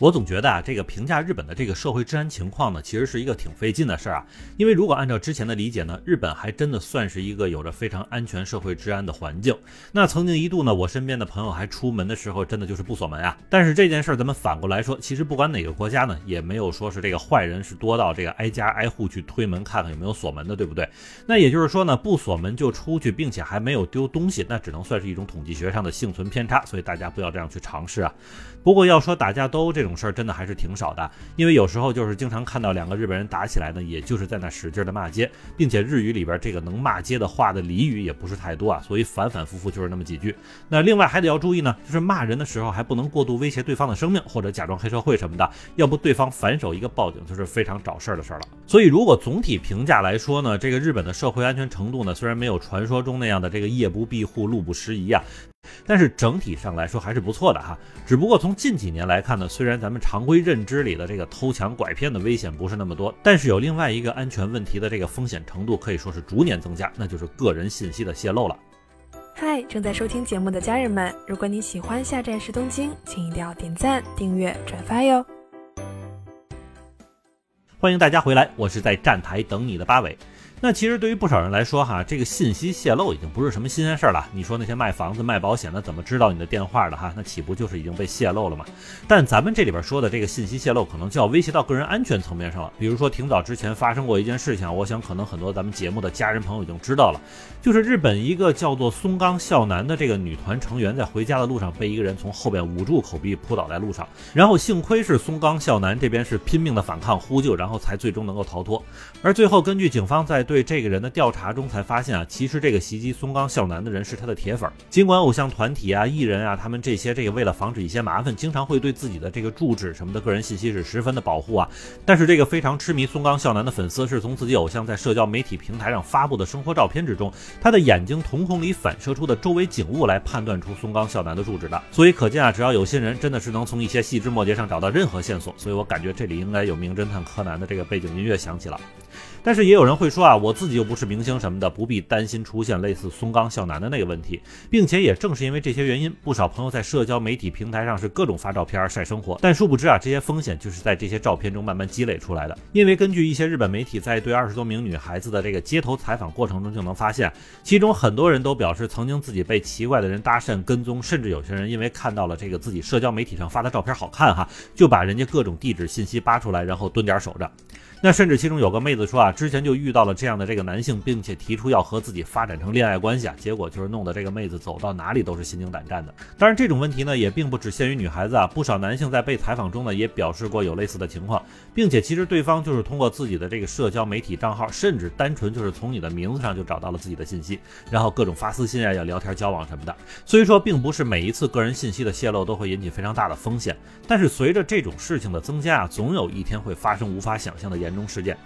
我总觉得啊，这个评价日本的这个社会治安情况呢，其实是一个挺费劲的事儿啊。因为如果按照之前的理解呢，日本还真的算是一个有着非常安全社会治安的环境。那曾经一度呢，我身边的朋友还出门的时候真的就是不锁门啊。但是这件事儿咱们反过来说，其实不管哪个国家呢，也没有说是这个坏人是多到这个挨家挨户去推门看看有没有锁门的，对不对？那也就是说呢，不锁门就出去，并且还没有丢东西，那只能算是一种统计学上的幸存偏差。所以大家不要这样去尝试啊。不过要说打架斗殴这种事儿，真的还是挺少的，因为有时候就是经常看到两个日本人打起来呢，也就是在那使劲的骂街，并且日语里边这个能骂街的话的俚语也不是太多啊，所以反反复复就是那么几句。那另外还得要注意呢，就是骂人的时候还不能过度威胁对方的生命，或者假装黑社会什么的，要不对方反手一个报警就是非常找事儿的事儿了。所以如果总体评价来说呢，这个日本的社会安全程度呢，虽然没有传说中那样的这个夜不闭户、路不拾遗啊。但是整体上来说还是不错的哈，只不过从近几年来看呢，虽然咱们常规认知里的这个偷抢拐骗的危险不是那么多，但是有另外一个安全问题的这个风险程度可以说是逐年增加，那就是个人信息的泄露了。嗨，正在收听节目的家人们，如果你喜欢下站是东京，请一定要点赞、订阅、转发哟。欢迎大家回来，我是在站台等你的八尾。那其实对于不少人来说，哈，这个信息泄露已经不是什么新鲜事儿了。你说那些卖房子、卖保险的怎么知道你的电话的？哈，那岂不就是已经被泄露了吗？但咱们这里边说的这个信息泄露，可能就要威胁到个人安全层面上了。比如说，挺早之前发生过一件事情，我想可能很多咱们节目的家人朋友已经知道了，就是日本一个叫做松冈孝男的这个女团成员，在回家的路上被一个人从后边捂住口鼻扑倒在路上，然后幸亏是松冈孝男这边是拼命的反抗呼救，然后才最终能够逃脱。而最后，根据警方在对对这个人的调查中才发现啊，其实这个袭击松冈孝男的人是他的铁粉。尽管偶像团体啊、艺人啊，他们这些这个为了防止一些麻烦，经常会对自己的这个住址什么的个人信息是十分的保护啊。但是这个非常痴迷松冈孝男的粉丝，是从自己偶像在社交媒体平台上发布的生活照片之中，他的眼睛瞳孔里反射出的周围景物来判断出松冈孝男的住址的。所以可见啊，只要有心人，真的是能从一些细枝末节上找到任何线索。所以我感觉这里应该有名侦探柯南的这个背景音乐响起了。但是也有人会说啊，我自己又不是明星什么的，不必担心出现类似松冈孝男的那个问题，并且也正是因为这些原因，不少朋友在社交媒体平台上是各种发照片晒生活。但殊不知啊，这些风险就是在这些照片中慢慢积累出来的。因为根据一些日本媒体在对二十多名女孩子的这个街头采访过程中就能发现，其中很多人都表示曾经自己被奇怪的人搭讪跟踪，甚至有些人因为看到了这个自己社交媒体上发的照片好看哈，就把人家各种地址信息扒出来，然后蹲点守着。那甚至其中有个妹子说啊，之前就遇到了这样的这个男性，并且提出要和自己发展成恋爱关系啊，结果就是弄得这个妹子走到哪里都是心惊胆战的。当然，这种问题呢也并不只限于女孩子啊，不少男性在被采访中呢也表示过有类似的情况，并且其实对方就是通过自己的这个社交媒体账号，甚至单纯就是从你的名字上就找到了自己的信息，然后各种发私信啊，要聊天交往什么的。所以说，并不是每一次个人信息的泄露都会引起非常大的风险，但是随着这种事情的增加啊，总有一天会发生无法想象的严中事件。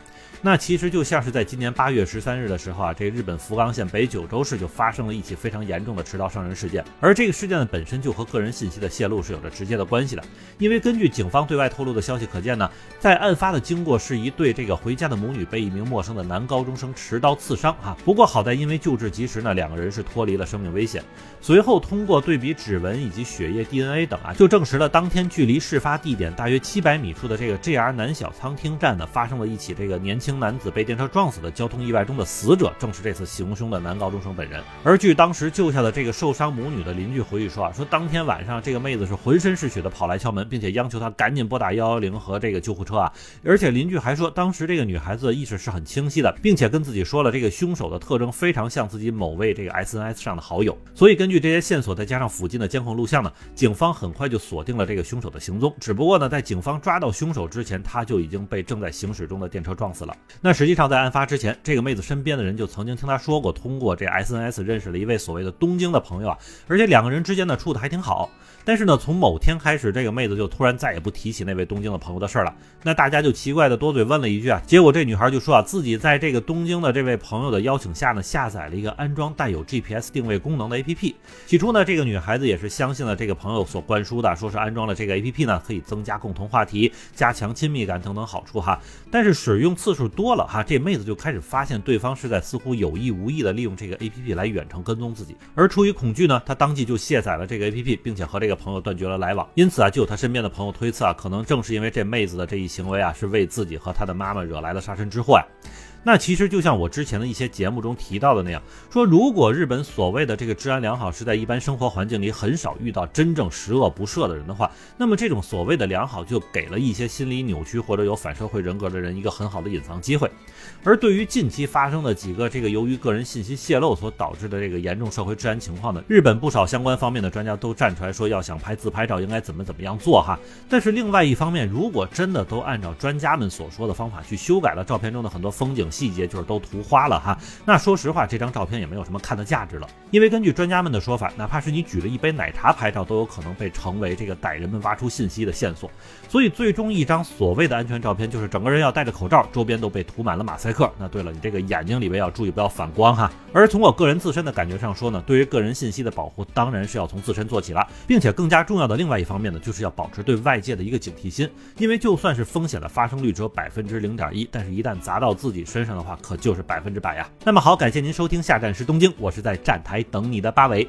那其实就像是在今年八月十三日的时候啊，这日本福冈县北九州市就发生了一起非常严重的持刀伤人事件，而这个事件呢本身就和个人信息的泄露是有着直接的关系的。因为根据警方对外透露的消息可见呢，在案发的经过是一对这个回家的母女被一名陌生的男高中生持刀刺伤哈，不过好在因为救治及时呢，两个人是脱离了生命危险。随后通过对比指纹以及血液 DNA 等啊，就证实了当天距离事发地点大约七百米处的这个 JR 南小仓町站呢，发生了一起这个年轻。男子被电车撞死的交通意外中的死者，正是这次行凶的男高中生本人。而据当时救下的这个受伤母女的邻居回忆说啊，说当天晚上这个妹子是浑身是血的跑来敲门，并且央求他赶紧拨打幺幺零和这个救护车啊。而且邻居还说，当时这个女孩子的意识是很清晰的，并且跟自己说了这个凶手的特征非常像自己某位这个 SNS 上的好友。所以根据这些线索，再加上附近的监控录像呢，警方很快就锁定了这个凶手的行踪。只不过呢，在警方抓到凶手之前，他就已经被正在行驶中的电车撞死了。那实际上，在案发之前，这个妹子身边的人就曾经听她说过，通过这 SNS 认识了一位所谓的东京的朋友啊，而且两个人之间呢处的还挺好。但是呢，从某天开始，这个妹子就突然再也不提起那位东京的朋友的事儿了。那大家就奇怪的多嘴问了一句啊，结果这女孩就说啊，自己在这个东京的这位朋友的邀请下呢，下载了一个安装带有 GPS 定位功能的 APP。起初呢，这个女孩子也是相信了这个朋友所灌输的，说是安装了这个 APP 呢，可以增加共同话题、加强亲密感等等好处哈。但是使用次数多了哈，这妹子就开始发现对方是在似乎有意无意的利用这个 A P P 来远程跟踪自己，而出于恐惧呢，她当即就卸载了这个 A P P，并且和这个朋友断绝了来往。因此啊，就有她身边的朋友推测啊，可能正是因为这妹子的这一行为啊，是为自己和她的妈妈惹来了杀身之祸呀。那其实就像我之前的一些节目中提到的那样，说如果日本所谓的这个治安良好是在一般生活环境里很少遇到真正十恶不赦的人的话，那么这种所谓的良好就给了一些心理扭曲或者有反社会人格的人一个很好的隐藏机会。而对于近期发生的几个这个由于个人信息泄露所导致的这个严重社会治安情况呢，日本不少相关方面的专家都站出来说，要想拍自拍照应该怎么怎么样做哈。但是另外一方面，如果真的都按照专家们所说的方法去修改了照片中的很多风景。细节就是都涂花了哈，那说实话，这张照片也没有什么看的价值了。因为根据专家们的说法，哪怕是你举了一杯奶茶拍照，都有可能被成为这个歹人们挖出信息的线索。所以，最终一张所谓的安全照片，就是整个人要戴着口罩，周边都被涂满了马赛克。那对了，你这个眼睛里边要注意不要反光哈。而从我个人自身的感觉上说呢，对于个人信息的保护，当然是要从自身做起了，并且更加重要的另外一方面呢，就是要保持对外界的一个警惕心。因为就算是风险的发生率只有百分之零点一，但是一旦砸到自己身身上的话，可就是百分之百呀。那么好，感谢您收听下站是东京，我是在站台等你的八尾。